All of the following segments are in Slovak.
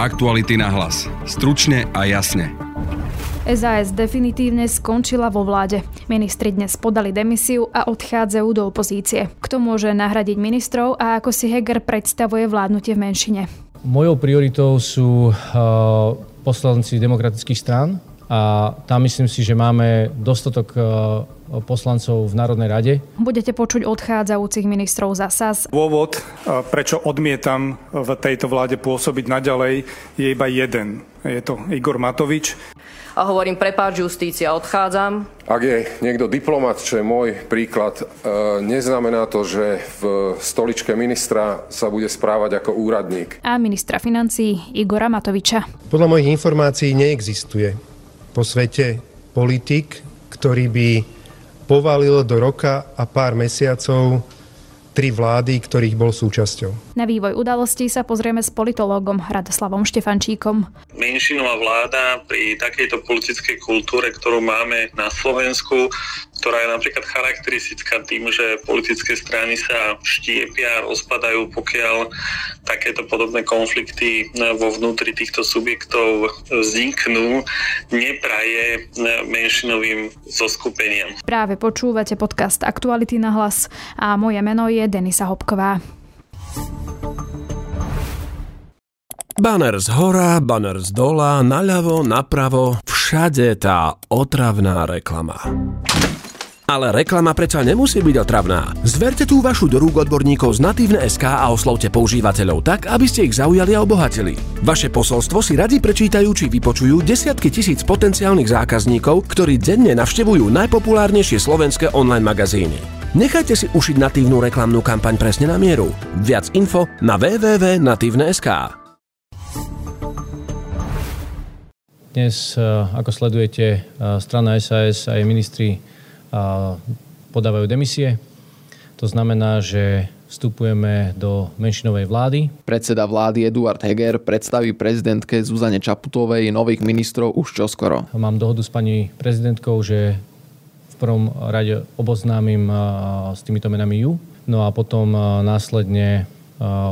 Aktuality na hlas. Stručne a jasne. SAS definitívne skončila vo vláde. Ministri dnes podali demisiu a odchádzajú do opozície. Kto môže nahradiť ministrov a ako si Heger predstavuje vládnutie v menšine? Mojou prioritou sú uh, poslanci demokratických strán a tam myslím si, že máme dostatok uh, poslancov v Národnej rade. Budete počuť odchádzajúcich ministrov za SAS. Dôvod, prečo odmietam v tejto vláde pôsobiť naďalej, je iba jeden. Je to Igor Matovič. A hovorím, prepáč, justícia, odchádzam. Ak je niekto diplomat, čo je môj príklad, e, neznamená to, že v stoličke ministra sa bude správať ako úradník. A ministra financí Igora Matoviča. Podľa mojich informácií neexistuje po svete politik, ktorý by povalil do roka a pár mesiacov tri vlády, ktorých bol súčasťou. Na vývoj udalostí sa pozrieme s politológom Radoslavom Štefančíkom. Menšinová vláda pri takejto politickej kultúre, ktorú máme na Slovensku, ktorá je napríklad charakteristická tým, že politické strany sa štiepia a rozpadajú, pokiaľ takéto podobné konflikty vo vnútri týchto subjektov vzniknú, nepraje menšinovým zoskupeniam. Práve počúvate podcast Aktuality na hlas a moje meno je Denisa Hopková. Banner z hora, banner z dola, naľavo, napravo, všade tá otravná reklama. Ale reklama predsa nemusí byť otravná. Zverte tú vašu do rúk odborníkov z Natívne SK a oslovte používateľov tak, aby ste ich zaujali a obohatili. Vaše posolstvo si radi prečítajú či vypočujú desiatky tisíc potenciálnych zákazníkov, ktorí denne navštevujú najpopulárnejšie slovenské online magazíny. Nechajte si ušiť natívnu reklamnú kampaň presne na mieru. Viac info na www.natívne.sk Dnes, eh, ako sledujete, eh, strana SAS a jej ministri podávajú demisie. To znamená, že vstupujeme do menšinovej vlády. Predseda vlády Eduard Heger predstaví prezidentke Zuzane Čaputovej nových ministrov už čoskoro. Mám dohodu s pani prezidentkou, že v prvom rade oboznámim s týmito menami ju, no a potom následne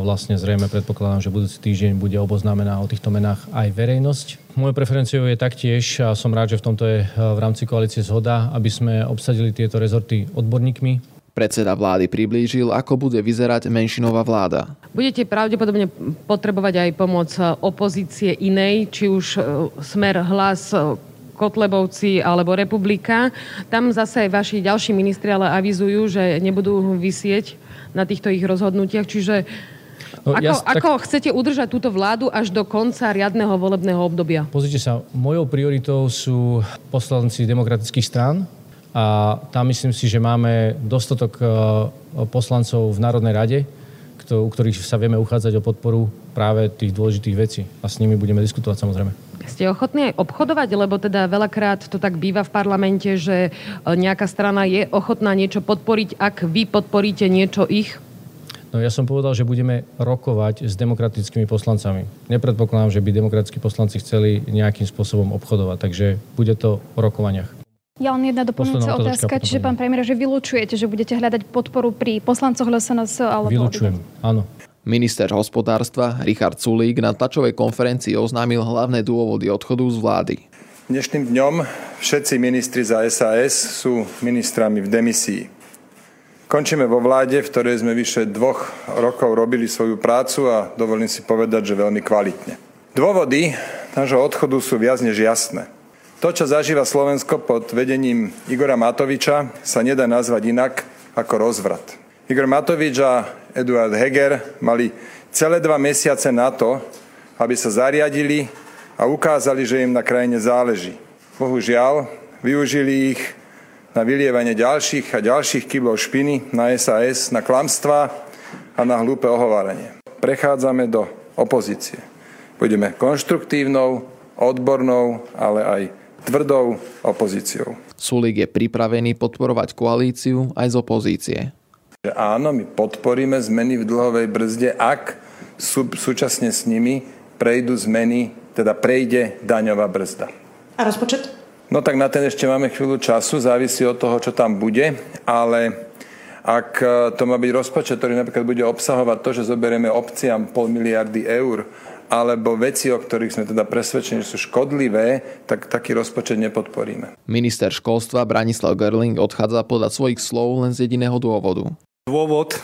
vlastne zrejme predpokladám, že budúci týždeň bude oboznámená o týchto menách aj verejnosť. Mojou preferenciou je taktiež, a som rád, že v tomto je v rámci koalície zhoda, aby sme obsadili tieto rezorty odborníkmi, Predseda vlády priblížil, ako bude vyzerať menšinová vláda. Budete pravdepodobne potrebovať aj pomoc opozície inej, či už e, smer hlas e, Kotlebovci alebo Republika. Tam zase aj vaši ďalší ministri ale avizujú, že nebudú vysieť na týchto ich rozhodnutiach. Čiže No, ako, ja, tak... ako chcete udržať túto vládu až do konca riadneho volebného obdobia? Pozrite sa, mojou prioritou sú poslanci demokratických strán a tam myslím si, že máme dostatok e, poslancov v Národnej rade, u ktorých sa vieme uchádzať o podporu práve tých dôležitých vecí. A s nimi budeme diskutovať samozrejme. Ste ochotní aj obchodovať, lebo teda veľakrát to tak býva v parlamente, že e, nejaká strana je ochotná niečo podporiť, ak vy podporíte niečo ich? No ja som povedal, že budeme rokovať s demokratickými poslancami. Nepredpokladám, že by demokratickí poslanci chceli nejakým spôsobom obchodovať, takže bude to o rokovaniach. Ja len jedna doplňujúca otázka, čiže pán premiér, že vylúčujete, že budete hľadať podporu pri poslancoch LSNS alebo... Vylúčujem, áno. Minister hospodárstva Richard Sulík na tlačovej konferencii oznámil hlavné dôvody odchodu z vlády. Dnešným dňom všetci ministri za SAS sú ministrami v demisii. Končíme vo vláde, v ktorej sme vyše dvoch rokov robili svoju prácu a dovolím si povedať, že veľmi kvalitne. Dôvody nášho odchodu sú viac než jasné. To, čo zažíva Slovensko pod vedením Igora Matoviča, sa nedá nazvať inak ako rozvrat. Igor Matovič a Eduard Heger mali celé dva mesiace na to, aby sa zariadili a ukázali, že im na krajine záleží. Bohužiaľ, využili ich na vylievanie ďalších a ďalších kyblov špiny na SAS, na klamstvá a na hlúpe ohováranie. Prechádzame do opozície. Budeme konštruktívnou, odbornou, ale aj tvrdou opozíciou. Sulík je pripravený podporovať koalíciu aj z opozície áno, my podporíme zmeny v dlhovej brzde, ak sú, súčasne s nimi prejdú zmeny, teda prejde daňová brzda. A rozpočet? No tak na ten ešte máme chvíľu času, závisí od toho, čo tam bude, ale ak e, to má byť rozpočet, ktorý napríklad bude obsahovať to, že zoberieme obciam pol miliardy eur alebo veci, o ktorých sme teda presvedčení, že sú škodlivé, tak taký rozpočet nepodporíme. Minister školstva Branislav Gerling odchádza podľa svojich slov len z jediného dôvodu. Dôvod,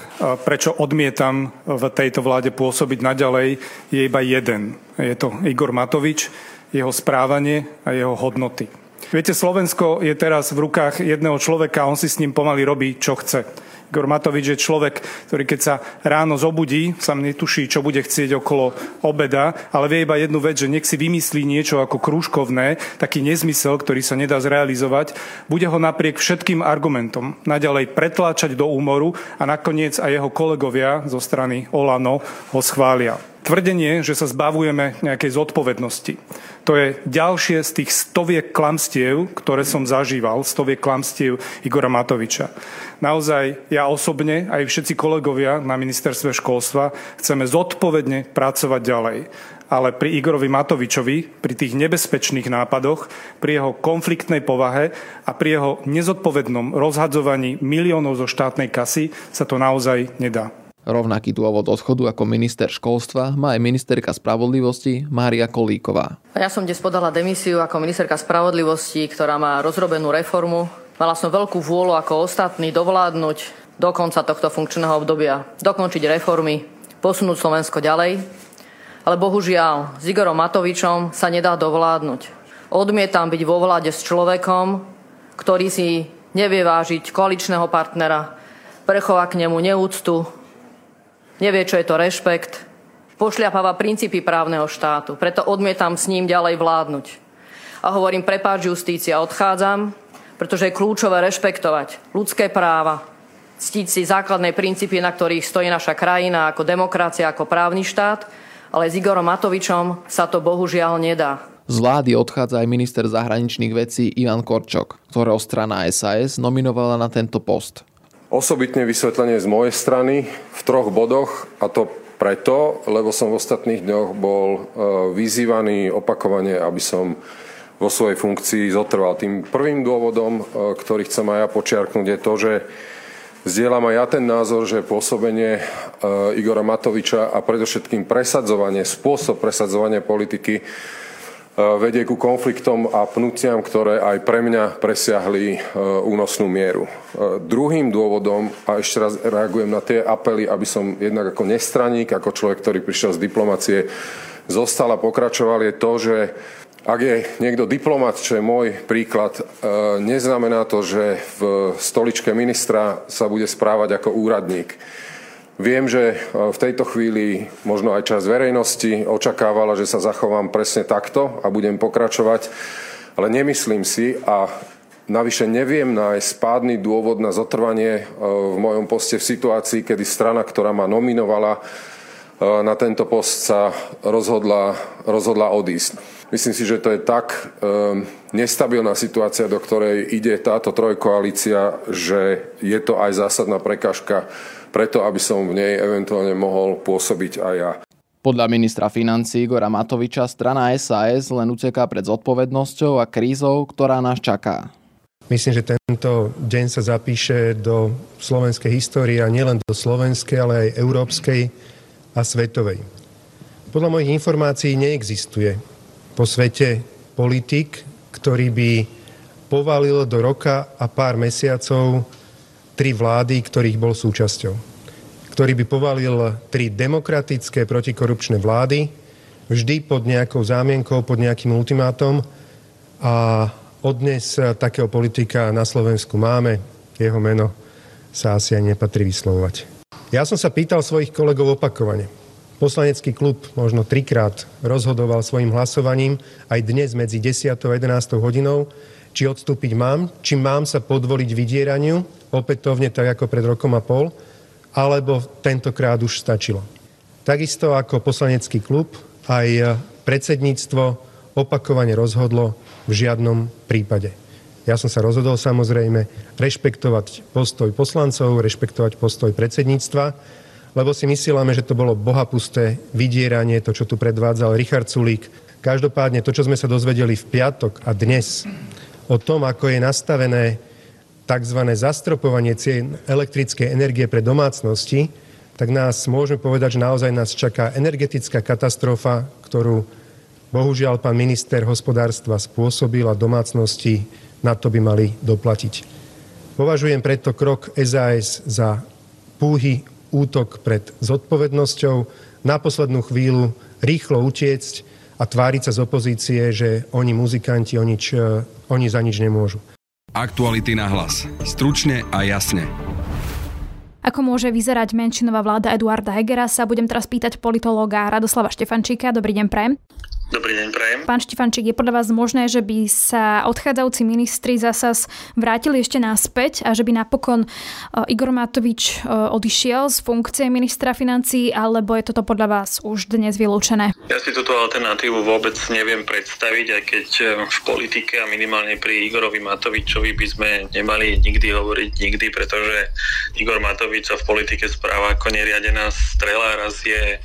prečo odmietam v tejto vláde pôsobiť naďalej, je iba jeden. Je to Igor Matovič, jeho správanie a jeho hodnoty. Viete, Slovensko je teraz v rukách jedného človeka a on si s ním pomaly robí, čo chce. Igor Matovič je človek, ktorý keď sa ráno zobudí, sa netuší, čo bude chcieť okolo obeda, ale vie iba jednu vec, že nech si vymyslí niečo ako krúžkovné, taký nezmysel, ktorý sa nedá zrealizovať, bude ho napriek všetkým argumentom naďalej pretláčať do úmoru a nakoniec aj jeho kolegovia zo strany Olano ho schvália tvrdenie, že sa zbavujeme nejakej zodpovednosti. To je ďalšie z tých stoviek klamstiev, ktoré som zažíval, stoviek klamstiev Igora Matoviča. Naozaj ja osobne, aj všetci kolegovia na ministerstve školstva chceme zodpovedne pracovať ďalej. Ale pri Igorovi Matovičovi, pri tých nebezpečných nápadoch, pri jeho konfliktnej povahe a pri jeho nezodpovednom rozhadzovaní miliónov zo štátnej kasy sa to naozaj nedá. Rovnaký dôvod odchodu ako minister školstva má aj ministerka spravodlivosti Mária Kolíková. Ja som dnes podala demisiu ako ministerka spravodlivosti, ktorá má rozrobenú reformu. Mala som veľkú vôľu ako ostatní dovládnuť do konca tohto funkčného obdobia, dokončiť reformy, posunúť Slovensko ďalej. Ale bohužiaľ, s Igorom Matovičom sa nedá dovládnuť. Odmietam byť vo vláde s človekom, ktorý si nevie vážiť koaličného partnera, prechová k nemu neúctu, nevie, čo je to rešpekt, pošľapáva princípy právneho štátu. Preto odmietam s ním ďalej vládnuť. A hovorím, prepáč justícia, odchádzam, pretože je kľúčové rešpektovať ľudské práva, ctiť si základné princípy, na ktorých stojí naša krajina ako demokracia, ako právny štát, ale s Igorom Matovičom sa to bohužiaľ nedá. Z vlády odchádza aj minister zahraničných vecí Ivan Korčok, ktorého strana SAS nominovala na tento post. Osobitne vysvetlenie z mojej strany v troch bodoch a to preto, lebo som v ostatných dňoch bol e, vyzývaný opakovane, aby som vo svojej funkcii zotrval. Tým prvým dôvodom, e, ktorý chcem aj ja počiarknúť, je to, že Zdieľam aj ja ten názor, že pôsobenie e, Igora Matoviča a predovšetkým presadzovanie, spôsob presadzovania politiky vedie ku konfliktom a pnutiam, ktoré aj pre mňa presiahli e, únosnú mieru. E, druhým dôvodom, a ešte raz reagujem na tie apely, aby som jednak ako nestraník, ako človek, ktorý prišiel z diplomacie, zostal a pokračoval, je to, že ak je niekto diplomat, čo je môj príklad, neznamená to, že v stoličke ministra sa bude správať ako úradník. Viem, že e, v tejto chvíli možno aj časť verejnosti očakávala, že sa zachovám presne takto a budem pokračovať, ale nemyslím si a navyše neviem nájsť spádny dôvod na zotrvanie e, v mojom poste v situácii, kedy strana, ktorá ma nominovala e, na tento post sa rozhodla, rozhodla odísť. Myslím si, že to je tak nestabilná situácia, do ktorej ide táto trojkoalícia, že je to aj zásadná prekážka preto, aby som v nej eventuálne mohol pôsobiť aj ja. Podľa ministra financí Igora Matoviča strana SAS len uteká pred zodpovednosťou a krízou, ktorá nás čaká. Myslím, že tento deň sa zapíše do slovenskej histórie a nielen do slovenskej, ale aj európskej a svetovej. Podľa mojich informácií neexistuje po svete politik, ktorý by povalil do roka a pár mesiacov tri vlády, ktorých bol súčasťou. Ktorý by povalil tri demokratické protikorupčné vlády, vždy pod nejakou zámienkou, pod nejakým ultimátom. A odnes takého politika na Slovensku máme. Jeho meno sa asi aj nepatrí vyslovovať. Ja som sa pýtal svojich kolegov opakovane. Poslanecký klub možno trikrát rozhodoval svojim hlasovaním aj dnes medzi 10. a 11. hodinou, či odstúpiť mám, či mám sa podvoliť vydieraniu, opätovne tak ako pred rokom a pol, alebo tentokrát už stačilo. Takisto ako poslanecký klub, aj predsedníctvo opakovane rozhodlo v žiadnom prípade. Ja som sa rozhodol samozrejme rešpektovať postoj poslancov, rešpektovať postoj predsedníctva, lebo si myslíme, že to bolo bohapusté vydieranie, to, čo tu predvádzal Richard Sulík. Každopádne to, čo sme sa dozvedeli v piatok a dnes, o tom, ako je nastavené tzv. zastropovanie cien elektrickej energie pre domácnosti, tak nás môžeme povedať, že naozaj nás čaká energetická katastrofa, ktorú bohužiaľ pán minister hospodárstva spôsobil a domácnosti na to by mali doplatiť. Považujem preto krok SAS za púhy útok pred zodpovednosťou, na poslednú chvíľu rýchlo utiecť a tváriť sa z opozície, že oni muzikanti, oni, č, oni za nič nemôžu. Aktuality na hlas. Stručne a jasne. Ako môže vyzerať menšinová vláda Eduarda Hegera, sa budem teraz pýtať politológa Radoslava Štefančíka. Dobrý deň, prajem. Dobrý deň, prajem. Pán Štefančík, je podľa vás možné, že by sa odchádzajúci ministri zasa vrátili ešte naspäť a že by napokon e, Igor Matovič e, odišiel z funkcie ministra financí, alebo je toto podľa vás už dnes vylúčené? Ja si túto alternatívu vôbec neviem predstaviť, aj keď e, v politike a minimálne pri Igorovi Matovičovi by sme nemali nikdy hovoriť nikdy, pretože Igor Matovič sa v politike správa ako neriadená strela, raz je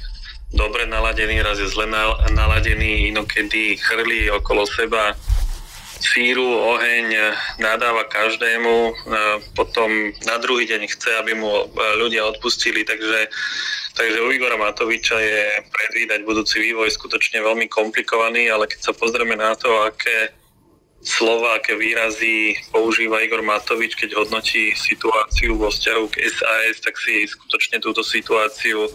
dobre naladený, raz je zle naladený, inokedy chrlí okolo seba síru, oheň, nadáva každému, potom na druhý deň chce, aby mu ľudia odpustili, takže, takže u Igora Matoviča je predvídať budúci vývoj skutočne veľmi komplikovaný, ale keď sa pozrieme na to, aké slova, aké výrazy používa Igor Matovič, keď hodnotí situáciu vo vzťahu k SAS, tak si skutočne túto situáciu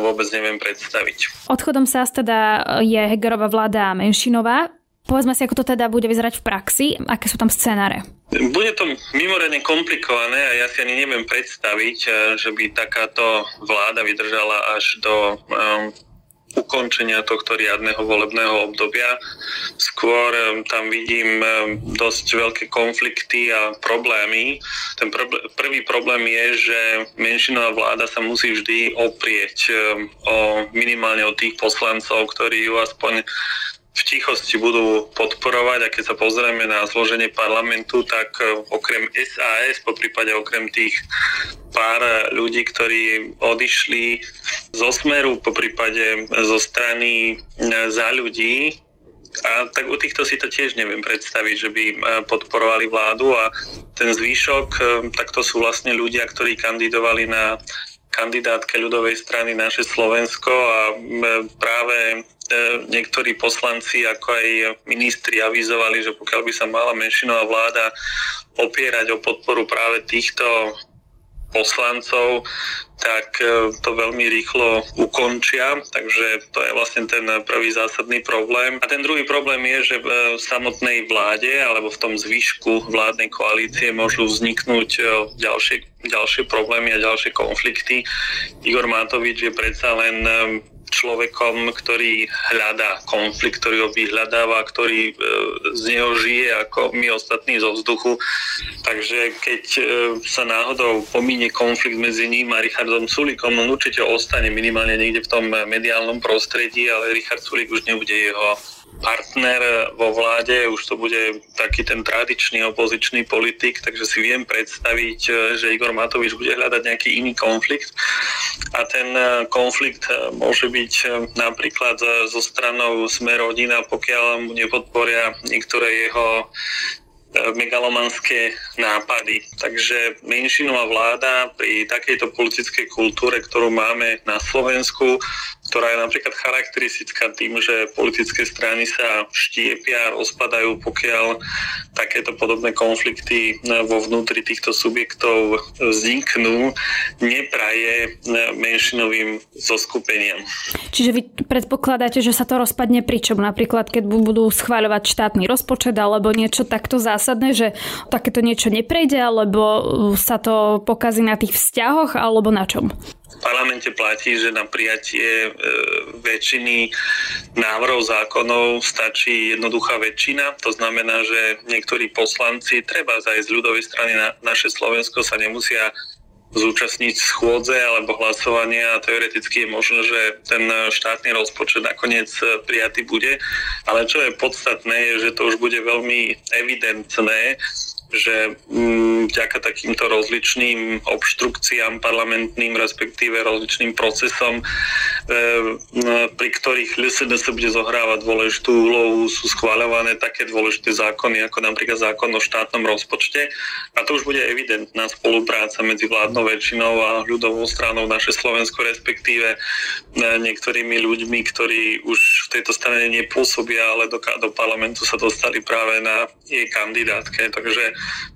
vôbec neviem predstaviť. Odchodom sa teda je Hegerová vláda menšinová. Povedzme si, ako to teda bude vyzerať v praxi, aké sú tam scenáre. Bude to mimoriadne komplikované a ja si ani neviem predstaviť, eh, že by takáto vláda vydržala až do um, ukončenia tohto riadneho volebného obdobia. Skôr tam vidím dosť veľké konflikty a problémy. Ten pr- prvý problém je, že menšinová vláda sa musí vždy oprieť o minimálne o tých poslancov, ktorí ju aspoň v tichosti budú podporovať a keď sa pozrieme na zloženie parlamentu, tak e, okrem SAS, po prípade okrem tých pár ľudí, ktorí odišli zo Smeru, po prípade zo strany e, za ľudí, a tak u týchto si to tiež neviem predstaviť, že by e, podporovali vládu a ten zvýšok, tak to sú vlastne ľudia, ktorí kandidovali na kandidátke ľudovej strany naše Slovensko a práve E, niektorí poslanci, ako aj ministri avizovali, že pokiaľ by sa mala menšinová vláda opierať o podporu práve týchto poslancov, tak e, to veľmi rýchlo ukončia. Takže to je vlastne ten prvý zásadný problém. A ten druhý problém je, že v samotnej vláde alebo v tom zvyšku vládnej koalície môžu vzniknúť e, ďalšie, ďalšie problémy a ďalšie konflikty. Igor Matovič je predsa len človekom, ktorý hľadá konflikt, ktorý ho vyhľadáva, ktorý e, z neho žije ako my ostatní zo vzduchu. Takže keď e, sa náhodou pomíne konflikt medzi ním a Richardom Sulikom, on určite ostane minimálne niekde v tom mediálnom prostredí, ale Richard Sulik už nebude jeho partner vo vláde, už to bude taký ten tradičný opozičný politik, takže si viem predstaviť, že Igor Matovič bude hľadať nejaký iný konflikt a ten konflikt môže byť napríklad so stranou Sme rodina, pokiaľ mu nepodporia niektoré jeho megalomanské nápady. Takže menšinová vláda pri takejto politickej kultúre, ktorú máme na Slovensku, ktorá je napríklad charakteristická tým, že politické strany sa štiepia, rozpadajú, pokiaľ takéto podobné konflikty vo vnútri týchto subjektov vzniknú, nepraje menšinovým zoskupeniam. Čiže vy predpokladáte, že sa to rozpadne pričom? Napríklad, keď budú schváľovať štátny rozpočet alebo niečo takto zásadné, že takéto niečo neprejde, alebo sa to pokazí na tých vzťahoch, alebo na čom? V parlamente platí, že na prijatie e, väčšiny návrhov zákonov stačí jednoduchá väčšina. To znamená, že niektorí poslanci, treba aj z ľudovej strany na naše Slovensko, sa nemusia zúčastniť schôdze alebo hlasovania teoreticky je možné, že ten štátny rozpočet nakoniec prijatý bude. Ale čo je podstatné, je, že to už bude veľmi evidentné, že mm, vďaka takýmto rozličným obštrukciám parlamentným, respektíve rozličným procesom, e, pri ktorých LSNS bude zohrávať dôležitú úlohu, sú schváľované také dôležité zákony, ako napríklad zákon o štátnom rozpočte. A to už bude evidentná spolupráca medzi vládnou väčšinou a ľudovou stranou naše Slovensko, respektíve e, niektorými ľuďmi, ktorí už v tejto strane nepôsobia, ale do, do parlamentu sa dostali práve na jej kandidátke. Takže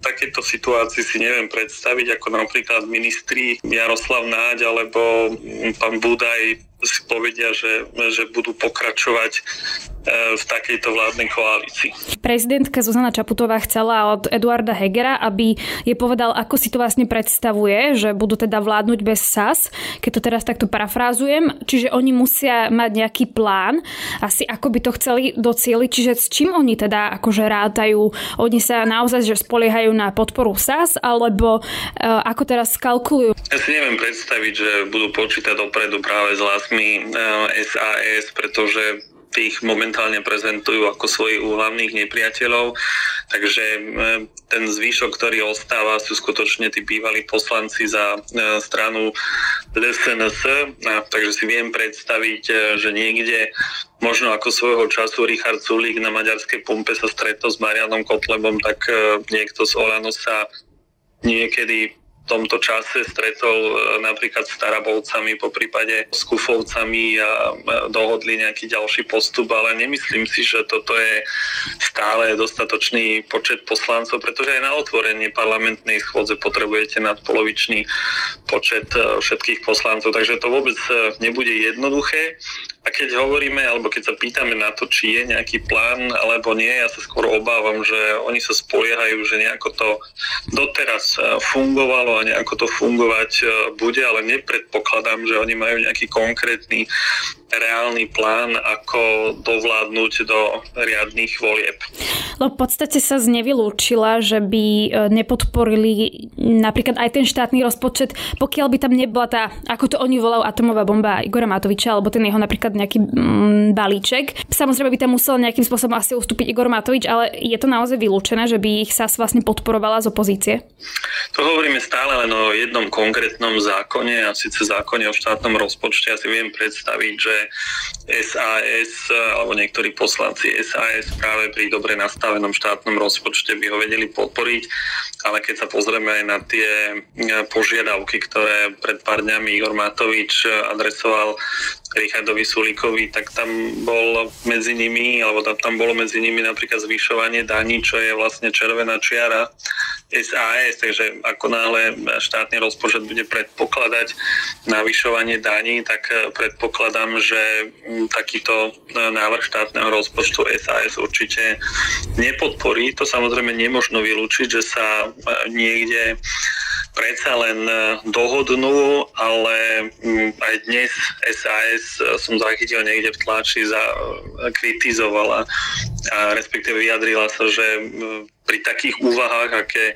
takéto situácii si neviem predstaviť, ako napríklad ministri Jaroslav Náď alebo pán Budaj si povedia, že, že budú pokračovať e, v takejto vládnej koalícii. Prezidentka Zuzana Čaputová chcela od Eduarda Hegera, aby je povedal, ako si to vlastne predstavuje, že budú teda vládnuť bez SAS, keď to teraz takto parafrázujem. Čiže oni musia mať nejaký plán, asi ako by to chceli docieliť, čiže s čím oni teda akože rátajú? Oni sa naozaj že spoliehajú na podporu SAS, alebo uh, ako teraz kalkulujú? Ja si neviem predstaviť, že budú počítať dopredu práve s SAS, eh, pretože tých momentálne prezentujú ako svojich úhlavných nepriateľov. Takže eh, ten zvyšok, ktorý ostáva, sú skutočne tí bývalí poslanci za eh, stranu SNS. Takže si viem predstaviť, že niekde možno ako svojho času Richard Sulík na maďarskej pumpe sa stretol s Marianom Kotlebom, tak niekto z Olano sa niekedy tomto čase stretol e, napríklad s Tarabovcami, po prípade s Kufovcami a dohodli nejaký ďalší postup, ale nemyslím si, že toto je stále dostatočný počet poslancov, pretože aj na otvorenie parlamentnej schôdze potrebujete nadpolovičný počet e, všetkých poslancov, takže to vôbec e, nebude jednoduché. A keď hovoríme, alebo keď sa pýtame na to, či je nejaký plán alebo nie, ja sa skôr obávam, že oni sa spoliehajú, že nejako to doteraz fungovalo a nejako to fungovať e, bude, ale nepredpokladám, že oni majú nejaký konkrétny reálny plán, ako dovládnuť do riadných volieb. Lebo v podstate sa znevylúčila, že by e, nepodporili napríklad aj ten štátny rozpočet, pokiaľ by tam nebola tá, ako to oni volajú, atomová bomba Igora Matoviča, alebo ten jeho napríklad nejaký mm, balíček. Samozrejme by tam musel nejakým spôsobom asi ustúpiť Igor Matovič, ale je to naozaj vylúčené, že by ich SAS vlastne podporovala z opozície? To hovoríme stále len o jednom konkrétnom zákone, a síce zákone o štátnom rozpočte. Ja si viem predstaviť, že SAS alebo niektorí poslanci SAS práve pri dobre nastavenom štátnom rozpočte by ho vedeli podporiť, ale keď sa pozrieme aj na tie požiadavky, ktoré pred pár dňami Igor Matovič adresoval Richardovi Sulíkovi, tak tam bol medzi nimi, alebo tam, tam bolo medzi nimi napríklad zvyšovanie daní, čo je vlastne červená čiara SAS, takže ako náhle štátny rozpočet bude predpokladať navyšovanie daní, tak eh, predpokladám, že mm, takýto eh, návrh štátneho rozpočtu SAS určite nepodporí. To samozrejme nemožno vylúčiť, že sa eh, niekde predsa len dohodnú, ale mm, aj dnes SAS som zachytil niekde v tlači, za, kritizovala a respektíve vyjadrila sa, že pri takých úvahách, aké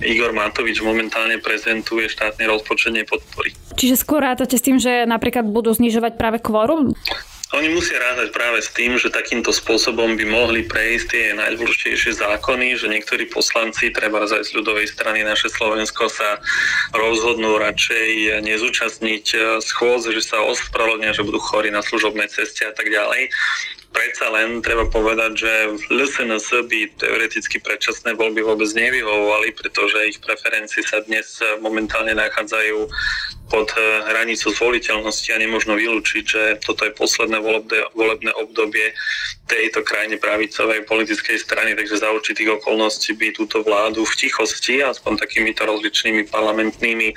Igor Matovič momentálne prezentuje, štátny rozpočet nepodporí. Čiže skôr rátate s tým, že napríklad budú znižovať práve kvórum? Oni musia rátať práve s tým, že takýmto spôsobom by mohli prejsť tie najdôležitejšie zákony, že niektorí poslanci, treba aj z ľudovej strany naše Slovensko, sa rozhodnú radšej nezúčastniť schôdze, že sa ospravedlnia, že budú chorí na služobnej ceste a tak ďalej predsa len treba povedať, že LSNS by teoreticky predčasné voľby vôbec nevyhovovali, pretože ich preferencie sa dnes momentálne nachádzajú pod eh, hranicu zvoliteľnosti a nemožno vylúčiť, že toto je posledné volebné, volebné obdobie tejto krajine pravicovej politickej strany, takže za určitých okolností by túto vládu v tichosti, aspoň takýmito rozličnými parlamentnými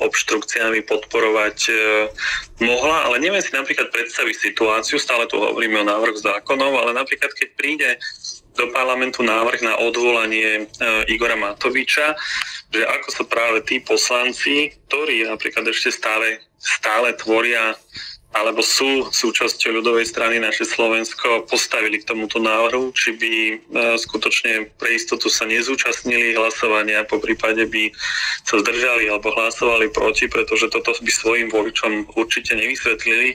obštrukciami podporovať e, mohla, ale neviem si napríklad predstaviť situáciu, stále tu hovoríme o návrh zákonov, ale napríklad keď príde do parlamentu návrh na odvolanie e, Igora Matoviča, že ako sa práve tí poslanci, ktorí napríklad ešte stále, stále tvoria alebo sú súčasťou ľudovej strany naše Slovensko, postavili k tomuto návrhu, či by e, skutočne pre istotu sa nezúčastnili hlasovania, po prípade by sa zdržali alebo hlasovali proti, pretože toto by svojim voličom určite nevysvetlili.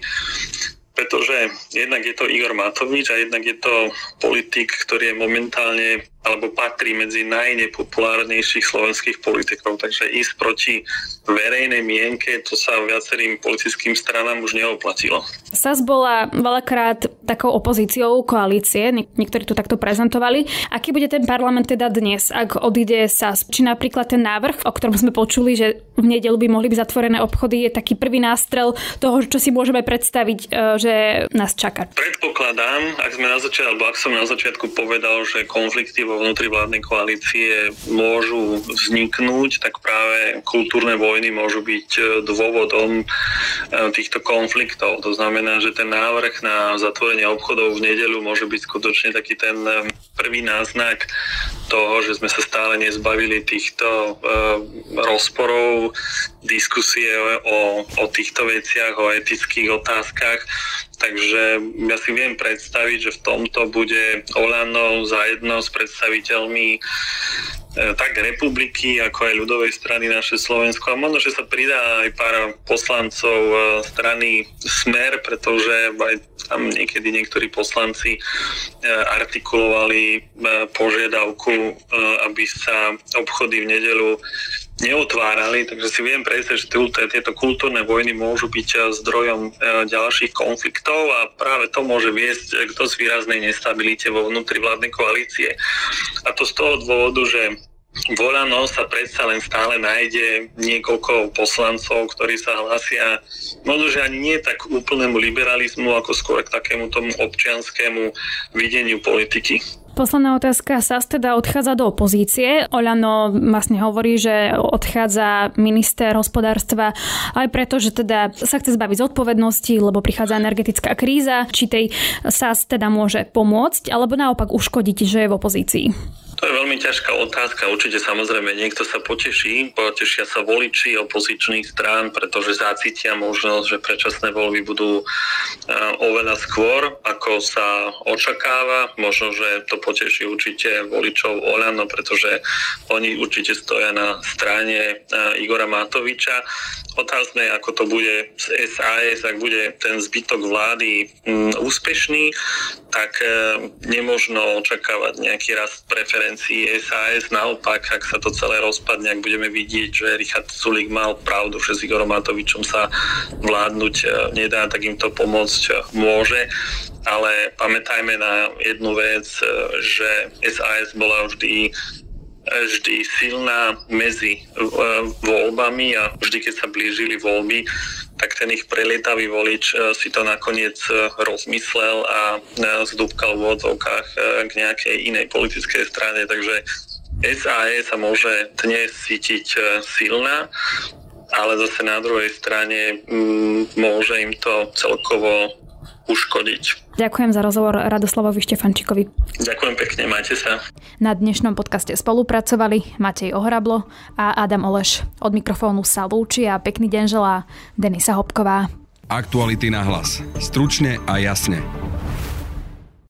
Pretože jednak je to Igor Matovič a jednak je to politik, ktorý je momentálne alebo patrí medzi najnepopulárnejších slovenských politikov. Takže ísť proti verejnej mienke, to sa viacerým politickým stranám už neoplatilo. SAS bola veľakrát takou opozíciou koalície, niektorí to takto prezentovali. Aký bude ten parlament teda dnes, ak odíde SAS? Či napríklad ten návrh, o ktorom sme počuli, že v nedelu by mohli byť zatvorené obchody, je taký prvý nástrel toho, čo si môžeme predstaviť, e, že nás čaká? Predpokladám, ak sme na začiatku, ak som na začiatku povedal, že konflikty vo vnútri vládnej koalície môžu vzniknúť, tak práve kultúrne vojny môžu byť e, dôvodom e, týchto konfliktov. To znamená, že ten návrh na zatvorenie obchodov v nedeľu môže byť skutočne taký ten e, prvý náznak toho, že sme sa stále nezbavili týchto rozporov, diskusie o, o týchto veciach, o etických otázkach. Takže ja si viem predstaviť, že v tomto bude Olano zajedno s predstaviteľmi e, tak republiky, ako aj ľudovej strany naše Slovensko. A možno, že sa pridá aj pár poslancov e, strany Smer, pretože aj tam niekedy niektorí poslanci e, artikulovali požiadavku, aby sa obchody v nedelu neotvárali, takže si viem predstaviť, že tieto kultúrne vojny môžu byť eh, zdrojom eh, ďalších konfliktov a práve to môže viesť eh, k dosť výraznej nestabilite vo vnútri vládnej koalície. A to z toho dôvodu, že Volano sa predsa len stále nájde niekoľko poslancov, ktorí sa hlasia možno, že ani nie tak úplnému liberalizmu, ako skôr k takému tomu občianskému videniu politiky. Posledná otázka. SAS teda odchádza do opozície. Oľano vlastne hovorí, že odchádza minister hospodárstva aj preto, že teda sa chce zbaviť zodpovednosti, lebo prichádza energetická kríza. Či tej SAS teda môže pomôcť, alebo naopak uškodiť, že je v opozícii? To je veľmi ťažká otázka. Určite samozrejme niekto sa poteší, potešia sa voliči opozičných strán, pretože zacítia možnosť, že predčasné voľby budú eh, oveľa skôr, ako sa očakáva. Možno, že to poteší určite voličov Olano, pretože oni určite stoja na strane eh, Igora Matoviča. Otázne, ako to bude z SAS, ak bude ten zbytok vlády mm, úspešný, tak eh, nemožno očakávať nejaký rast preferencií preferencií SAS. Naopak, ak sa to celé rozpadne, ak budeme vidieť, že Richard Sulik mal pravdu, že s Igorom Matovičom sa vládnuť e, nedá, tak im to pomôcť e, môže. Ale pamätajme na jednu vec, e, že SAS bola vždy vždy silná medzi voľbami a vždy, keď sa blížili voľby, tak ten ich prelietavý volič e, si to nakoniec e, rozmyslel a e, zdúbkal v odzovkách k nejakej inej politickej strane. Takže SAE sa môže dnes cítiť silná, ale zase na druhej strane mm, môže im to celkovo uškodiť. Ďakujem za rozhovor Radoslavovi Štefančikovi. Ďakujem pekne, majte sa. Na dnešnom podcaste spolupracovali Matej Ohrablo a Adam Oleš. Od mikrofónu sa lúči a pekný deň želá Denisa Hopková. Aktuality na hlas. Stručne a jasne.